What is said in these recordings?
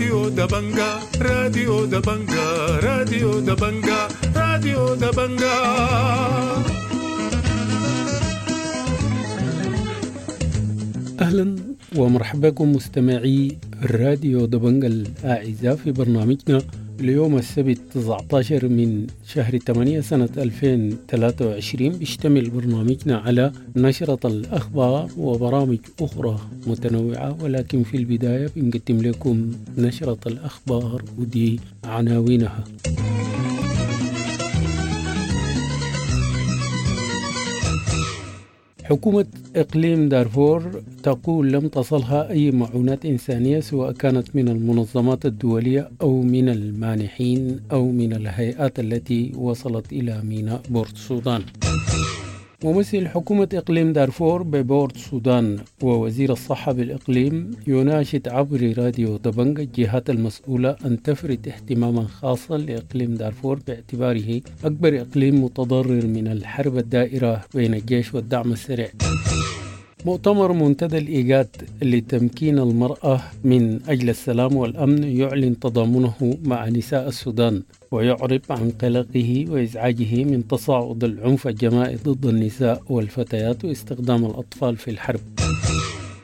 راديو دبنجا راديو دبنجا راديو دبنجا راديو دبنجا أهلا ومرحبا بكم مستمعي الراديو دبنج الأعزاء في برنامجنا اليوم السبت 19 من شهر 8 سنة 2023 بيشتمل برنامجنا على نشرة الأخبار وبرامج أخرى متنوعة ولكن في البداية بنقدم لكم نشرة الأخبار ودي عناوينها. حكومة إقليم دارفور تقول لم تصلها أي معونات إنسانية سواء كانت من المنظمات الدولية أو من المانحين أو من الهيئات التي وصلت إلى ميناء بورت السودان. ممثل حكومة إقليم دارفور ببورت السودان ووزير الصحة بالإقليم يناشد عبر راديو دبنج الجهات المسؤولة أن تفرد اهتماما خاصا لإقليم دارفور باعتباره أكبر إقليم متضرر من الحرب الدائرة بين الجيش والدعم السريع. مؤتمر منتدى الإيجاد لتمكين المرأة من أجل السلام والأمن يعلن تضامنه مع نساء السودان ويعرب عن قلقه وإزعاجه من تصاعد العنف الجماعي ضد النساء والفتيات واستخدام الأطفال في الحرب.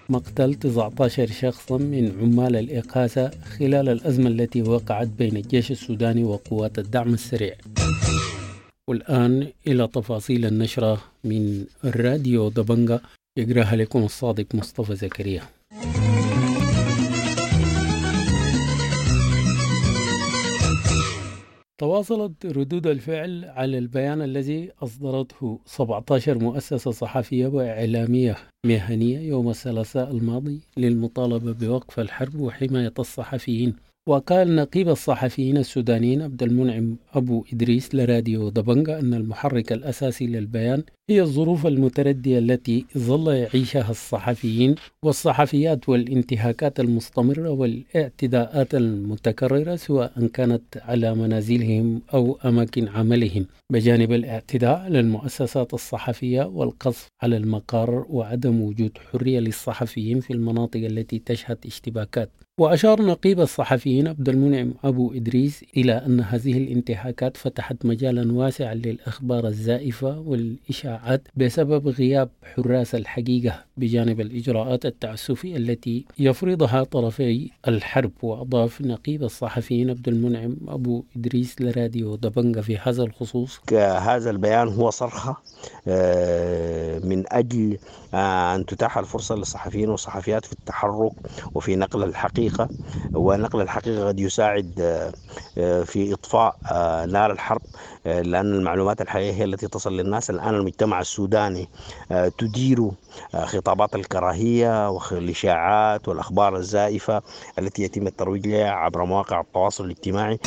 مقتل 19 شخصا من عمال الإقاسة خلال الأزمة التي وقعت بين الجيش السوداني وقوات الدعم السريع. والآن إلى تفاصيل النشرة من الراديو دبنجا يقراها لكم الصادق مصطفى زكريا؟ تواصلت ردود الفعل على البيان الذي أصدرته 17 مؤسسة صحفية وإعلامية مهنية يوم الثلاثاء الماضي للمطالبة بوقف الحرب وحماية الصحفيين. وقال نقيب الصحفيين السودانيين عبد المنعم أبو إدريس لراديو دبنجا أن المحرك الأساسي للبيان هي الظروف المتردية التي ظل يعيشها الصحفيين والصحفيات والانتهاكات المستمرة والاعتداءات المتكررة سواء كانت على منازلهم أو أماكن عملهم. بجانب الاعتداء على المؤسسات الصحفية والقصف على المقار وعدم وجود حرية للصحفيين في المناطق التي تشهد اشتباكات. وأشار نقيب الصحفيين عبد المنعم أبو إدريس إلى أن هذه الانتهاكات فتحت مجالا واسعا للأخبار الزائفة والإشاعات بسبب غياب حراس الحقيقة بجانب الإجراءات التعسفية التي يفرضها طرفي الحرب. وأضاف نقيب الصحفيين عبد المنعم أبو إدريس لراديو دبنجة في هذا الخصوص. هذا البيان هو صرخة من أجل أن تتاح الفرصة للصحفيين والصحفيات في التحرك وفي نقل الحقيقة. ونقل الحقيقة قد يساعد في إطفاء نار الحرب لأن المعلومات الحقيقية هي التي تصل للناس. الآن المجتمع السوداني تدير خطابات الكراهية والإشاعات والأخبار الزائفة التي يتم الترويج لها عبر مواقع التواصل الاجتماعي.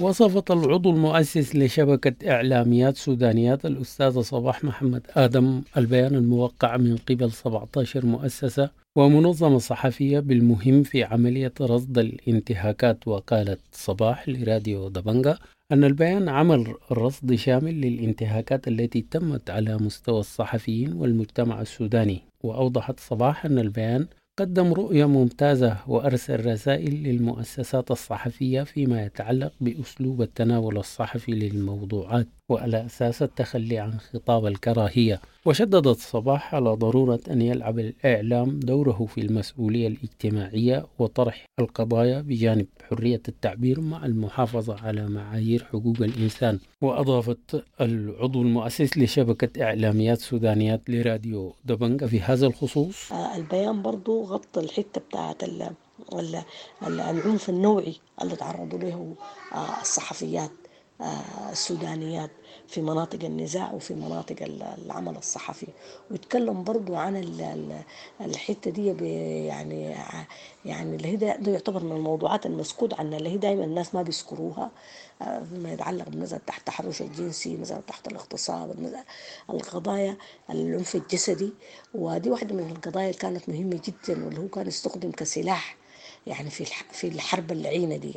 وصفت العضو المؤسس لشبكة إعلاميات سودانيات الأستاذ صباح محمد آدم. البيان الموقع من قبل 17 مؤسسة ومنظمة صحفية بالمهم في عملية رصد الانتهاكات. وقالت صباح لراديو دبنجا أن البيان عمل رصد شامل للانتهاكات التي تمت على مستوى الصحفيين والمجتمع السوداني. وأوضحت صباح أن البيان قدم رؤية ممتازة وأرسل رسائل للمؤسسات الصحفية فيما يتعلق بأسلوب التناول الصحفي للموضوعات. وعلى أساس التخلي عن خطاب الكراهية. وشددت صباح على ضرورة أن يلعب الإعلام دوره في المسؤولية الاجتماعية وطرح القضايا بجانب حرية التعبير مع المحافظة على معايير حقوق الإنسان. وأضافت العضو المؤسس لشبكة إعلاميات سودانيات لراديو دبنجة في هذا الخصوص. البيان برضو غطى الحتة بتاعت العنف النوعي اللي تعرضوا له الصحفيات. السودانيات في مناطق النزاع وفي مناطق العمل الصحفي. ويتكلم برضو عن الحتة دي يعني يعني اللي هي ده يعتبر من الموضوعات المسكوت عنها اللي هي دائما الناس ما بيذكروها فيما يتعلق مثلا تحت التحرش الجنسي مثلا تحت الاغتصاب القضايا العنف الجسدي. ودي واحدة من القضايا اللي كانت مهمة جدا واللي هو كان يستخدم كسلاح يعني في في الحرب اللعينه دي.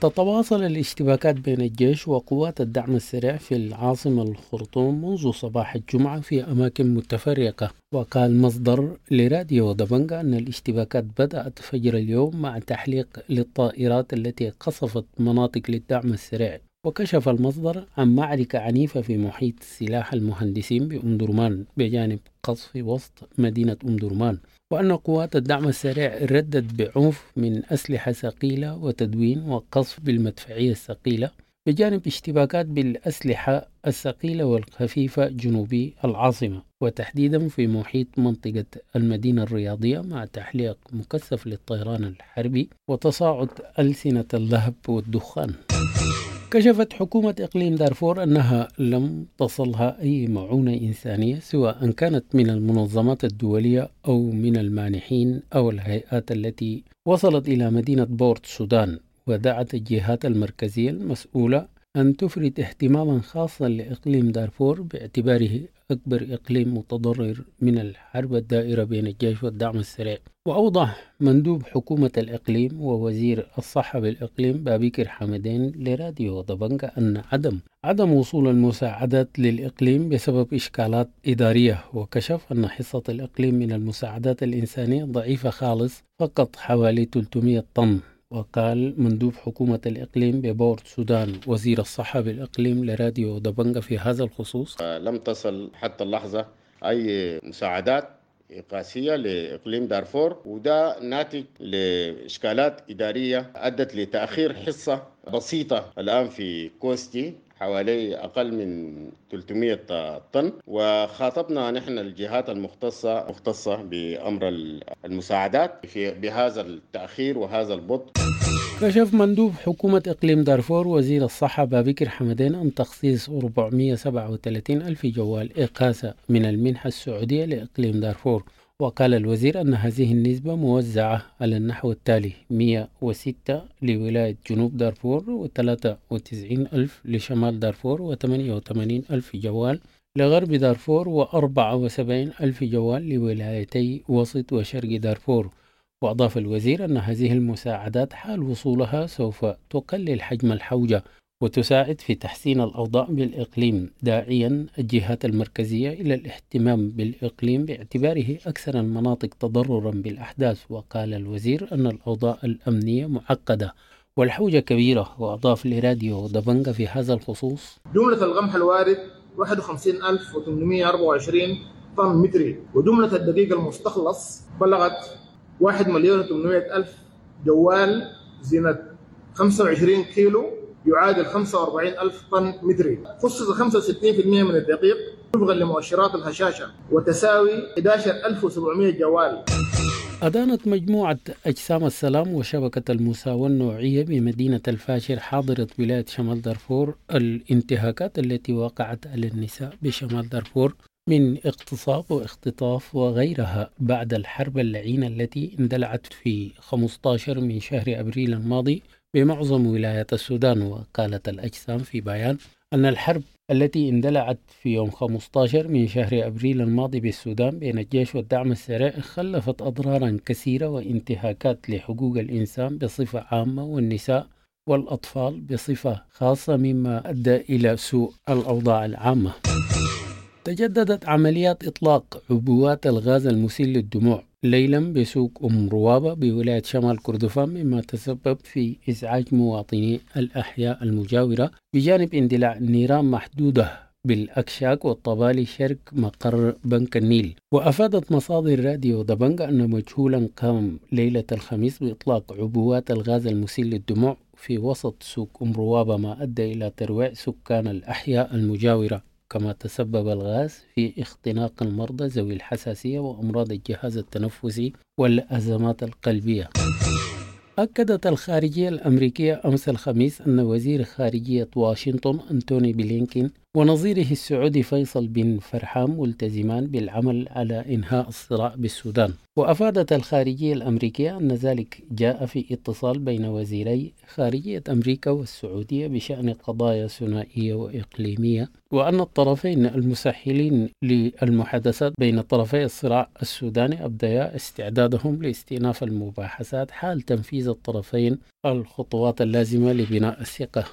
تتواصل الاشتباكات بين الجيش وقوات الدعم السريع في العاصمة الخرطوم منذ صباح الجمعة في أماكن متفرقة. وقال مصدر لراديو دبنجا أن الاشتباكات بدأت فجر اليوم مع تحليق للطائرات التي قصفت مناطق للدعم السريع. وكشف المصدر عن معركة عنيفة في محيط سلاح المهندسين بأم درمان بجانب قصف وسط مدينة أم درمان. وأن قوات الدعم السريع ردت بعنف من أسلحة ثقيلة وتدوين وقصف بالمدفعية الثقيلة بجانب اشتباكات بالأسلحة الثقيلة والخفيفة جنوبي العاصمة. وتحديدا في محيط منطقة المدينة الرياضية مع تحليق مكثف للطيران الحربي وتصاعد ألسنة اللهب والدخان. كشفت حكومة إقليم دارفور أنها لم تصلها أي معونة إنسانية سواء كانت من المنظمات الدولية أو من المانحين أو الهيئات التي وصلت إلى مدينة بورت سودان ودعت الجهات المركزية المسؤولة أن تفرد اهتماما خاصا لإقليم دارفور باعتباره أكبر إقليم متضرر من الحرب الدائرة بين الجيش والدعم السريع. وأوضح مندوب حكومة الإقليم ووزير الصحة بالإقليم بابيكر حمدين لراديو دبنجا أن عدم عدم وصول المساعدات للإقليم بسبب إشكالات إدارية وكشف أن حصة الإقليم من المساعدات الإنسانية ضعيفة خالص فقط حوالي 300 طن. وقال مندوب حكومة الإقليم ببورت سودان وزير الصحة بالإقليم لراديو دبنجا في هذا الخصوص. لم تصل حتى اللحظة أي مساعدات قاسية لإقليم دارفور وده ناتج لإشكالات إدارية أدت لتأخير حصة بسيطة الآن في كوستي. حوالي أقل من 300 طن. وخاطبنا نحن الجهات المختصة مختصة بأمر المساعدات في بهذا التأخير وهذا البطء. كشف مندوب حكومة إقليم دارفور وزير الصحة بابكر حمدين أن تخصيص 437 ألف جوال إقاسة من المنحة السعودية لإقليم دارفور. وقال الوزير أن هذه النسبة موزعة على النحو التالي 106 لولاية جنوب دارفور و93 ألف لشمال دارفور و88 ألف جوال لغرب دارفور و74 ألف جوال لولايتي وسط وشرق دارفور. وأضاف الوزير أن هذه المساعدات حال وصولها سوف تقلل حجم الحوجة. وتساعد في تحسين الأوضاع بالإقليم داعيا الجهات المركزية إلى الاهتمام بالإقليم باعتباره أكثر المناطق تضررا بالأحداث. وقال الوزير أن الأوضاع الأمنية معقدة والحوجة كبيرة. وأضاف لراديو دبنجا في هذا الخصوص جملة القمح الوارد 51824 طن متري وجملة الدقيق المستخلص بلغت 1 مليون و800 ألف جوال زينة 25 كيلو يعادل 45 ألف طن متري. خصص 65% من الدقيق وفقا لمؤشرات الهشاشة وتساوي 11700 جوال. أدانت مجموعة أجسام السلام وشبكة المساواة النوعية بمدينة الفاشر حاضرة ولاية شمال دارفور الانتهاكات التي وقعت على النساء بشمال دارفور من اغتصاب واختطاف وغيرها بعد الحرب اللعينة التي اندلعت في 15 من شهر أبريل الماضي. بمعظم ولايات السودان وقالت الأجسام في بيان أن الحرب التي اندلعت في يوم 15 من شهر أبريل الماضي بالسودان بين الجيش والدعم السريع خلفت أضرارا كثيرة وانتهاكات لحقوق الإنسان بصفة عامة والنساء والأطفال بصفة خاصة مما أدى إلى سوء الأوضاع العامة. تجددت عمليات إطلاق عبوات الغاز المسيل للدموع ليلا بسوق أم روابة بولاية شمال كردفان مما تسبب في إزعاج مواطني الأحياء المجاورة بجانب اندلاع نيران محدودة بالأكشاك والطبالي شرق مقر بنك النيل. وأفادت مصادر راديو دبنج أن مجهولا قام ليلة الخميس بإطلاق عبوات الغاز المسيل للدموع في وسط سوق أم روابة ما أدى إلى ترويع سكان الأحياء المجاورة. كما تسبب الغاز في اختناق المرضى ذوي الحساسية وأمراض الجهاز التنفسي والأزمات القلبية. أكدت الخارجية الأمريكية أمس الخميس أن وزير خارجية واشنطن أنتوني بلينكين ونظيره السعودي فيصل بن فرحان ملتزمان بالعمل على إنهاء الصراع بالسودان. وأفادت الخارجية الأمريكية أن ذلك جاء في اتصال بين وزيري خارجية أمريكا والسعودية بشأن قضايا ثنائية وإقليمية وأن الطرفين المسهلين للمحادثات بين طرفي الصراع السوداني أبديا استعدادهم لاستئناف المباحثات حال تنفيذ الطرفين الخطوات اللازمة لبناء الثقة.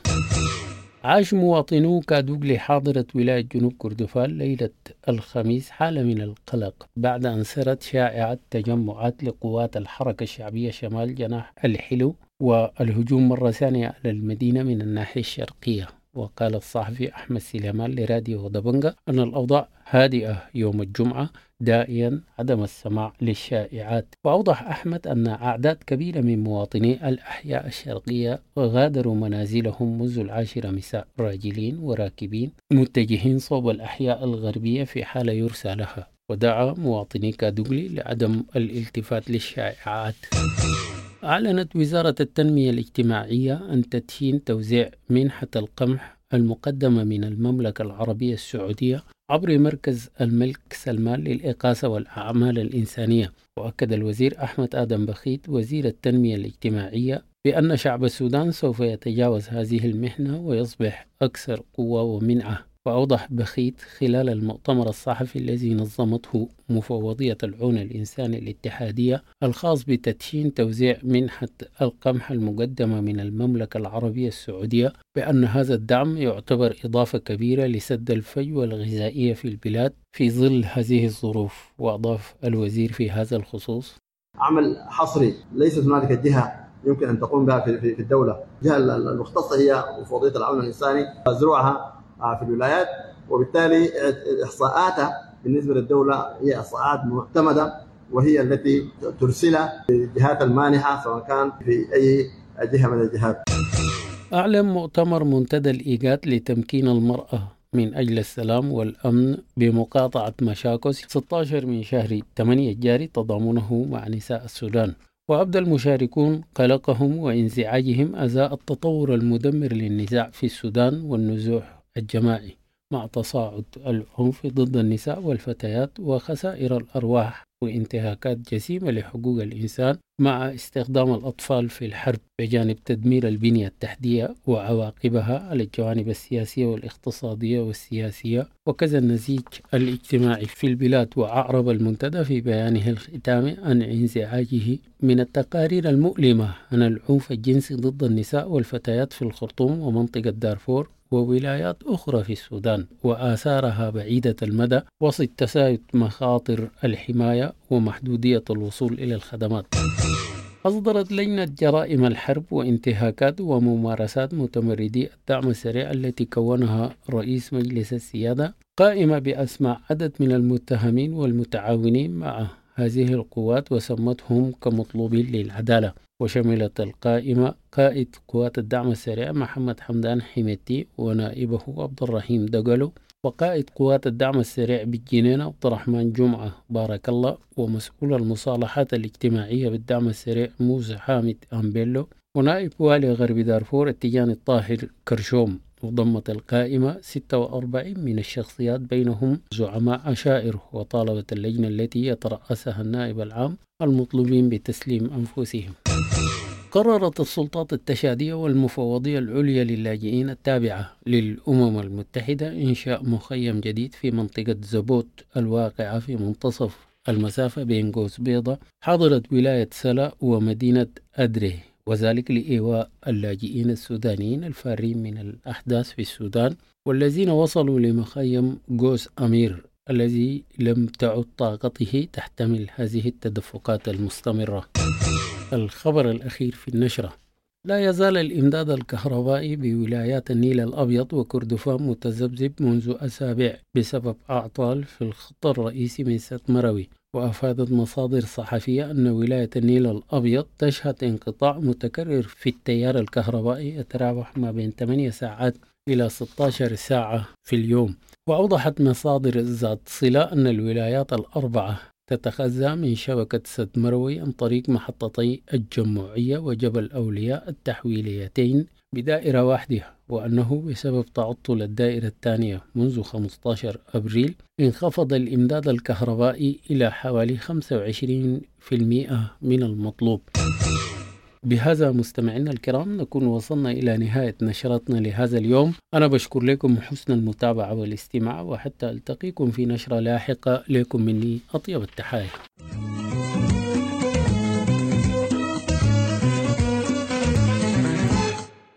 عاش مواطنو كادوغلي حاضرة ولاية جنوب كردفان ليلة الخميس حالة من القلق بعد أن سرت شائعة تجمعات لقوات الحركة الشعبية شمال جناح الحلو والهجوم مرة ثانية على المدينة من الناحية الشرقية. وقال الصحفي أحمد سليمان لراديو دبنجا أن الأوضاع هادئة يوم الجمعة دائيا عدم السماع للشائعات. وأوضح أحمد أن أعداد كبيرة من مواطني الأحياء الشرقية غادروا منازلهم منذ العاشرة مساء. راجلين وراكبين متجهين صوب الأحياء الغربية في حال يرسى لها. ودعا مواطني كادوغلي لعدم الالتفات للشائعات. أعلنت وزارة التنمية الاجتماعية أن تدشين توزيع منحة القمح المقدمة من المملكة العربية السعودية عبر مركز الملك سلمان للإقاسة والأعمال الإنسانية. وأكد الوزير أحمد آدم بخيت وزير التنمية الاجتماعية بأن شعب السودان سوف يتجاوز هذه المحنة ويصبح أكثر قوة ومنعة. وأوضح بخيت خلال المؤتمر الصحفي الذي نظمته مفوضية العون الإنساني الاتحادية الخاص بتدشين توزيع منحة القمح المقدمة من المملكة العربية السعودية بأن هذا الدعم يعتبر إضافة كبيرة لسد الفجوة الغذائية في البلاد في ظل هذه الظروف. وأضاف الوزير في هذا الخصوص عمل حصري ليست هنالك جهة يمكن أن تقوم بها في الدولة. الجهة المختصة هي مفوضية العون الإنساني زروعها في الولايات وبالتالي إحصاءاتها بالنسبة للدولة هي إحصاءات معتمدة وهي التي ترسلها للجهات المانحة سواء كان في أي جهة من الجهات. أعلن مؤتمر منتدى الإيجاد لتمكين المرأة من أجل السلام والأمن بمقاطعة مشاكس 16 من شهر 8 الجاري تضامنه مع نساء السودان وأبدى المشاركون قلقهم وإنزعاجهم أزاء التطور المدمر للنزاع في السودان والنزوح الجماعي مع تصاعد العنف ضد النساء والفتيات وخسائر الأرواح وانتهاكات جسيمة لحقوق الإنسان مع استخدام الأطفال في الحرب بجانب تدمير البنية التحتية وعواقبها على الجوانب السياسية والاقتصادية والسياسية وكذا النسيج الاجتماعي في البلاد وأعرب المنتدى في بيانه الختامي عن انزعاجه من التقارير المؤلمة عن العنف الجنسي ضد النساء والفتيات في الخرطوم ومنطقة دارفور وولايات أخرى في السودان وآثارها بعيدة المدى وسط تسايد مخاطر الحماية ومحدودية الوصول إلى الخدمات. أصدرت لجنة جرائم الحرب وانتهاكات وممارسات متمردي الدعم السريع التي كونها رئيس مجلس السيادة قائمة بأسماء عدد من المتهمين والمتعاونين مع هذه القوات وسمتهم كمطلوبين للعدالة. وشملت القائمة قائد قوات الدعم السريع محمد حمدان حميتي ونائبه عبد الرحيم دقلو وقائد قوات الدعم السريع بالجنينة عبد الرحمن جمعة بارك الله ومسؤول المصالحات الاجتماعية بالدعم السريع موسى حامد أمبيلو ونائب والي غرب دارفور التجاني الطاهر كرشوم. وضمت القائمة 46 من الشخصيات بينهم زعماء عشائر وطالبة اللجنة التي يترأسها النائب العام المطلوبين بتسليم أنفسهم. قررت السلطات التشادية والمفوضية العليا للاجئين التابعة للأمم المتحدة إنشاء مخيم جديد في منطقة زبوت الواقعة في منتصف المسافة بين قوس بيضة حضرت ولاية سلا ومدينة أدري وذلك لإيواء اللاجئين السودانيين الفارين من الأحداث في السودان والذين وصلوا لمخيم قوس أمير الذي لم تعد طاقته تحتمل هذه التدفقات المستمرة. الخبر الأخير في النشرة. لا يزال الإمداد الكهربائي بولايات النيل الأبيض وكردفان متذبذب منذ أسابيع بسبب أعطال في الخط الرئيسي من ست مروي. وأفادت مصادر صحفية أن ولاية النيل الأبيض تشهد انقطاع متكرر في التيار الكهربائي يتراوح ما بين 8 ساعات إلى 16 ساعة في اليوم. وأوضحت مصادر ذات صلة أن الولايات الأربعة تتخذى من شبكة سد مروي عن طريق محطتي الجموعية وجبل أولياء التحويليتين بدائرة واحدة وأنه بسبب تعطل الدائرة الثانية منذ 15 أبريل انخفض الإمداد الكهربائي إلى حوالي 25% من المطلوب. بهذا مستمعينا الكرام نكون وصلنا إلى نهاية نشرتنا لهذا اليوم. أنا بشكر لكم حسن المتابعة والاستماع وحتى ألتقيكم في نشرة لاحقة. لكم مني أطيب التحايا.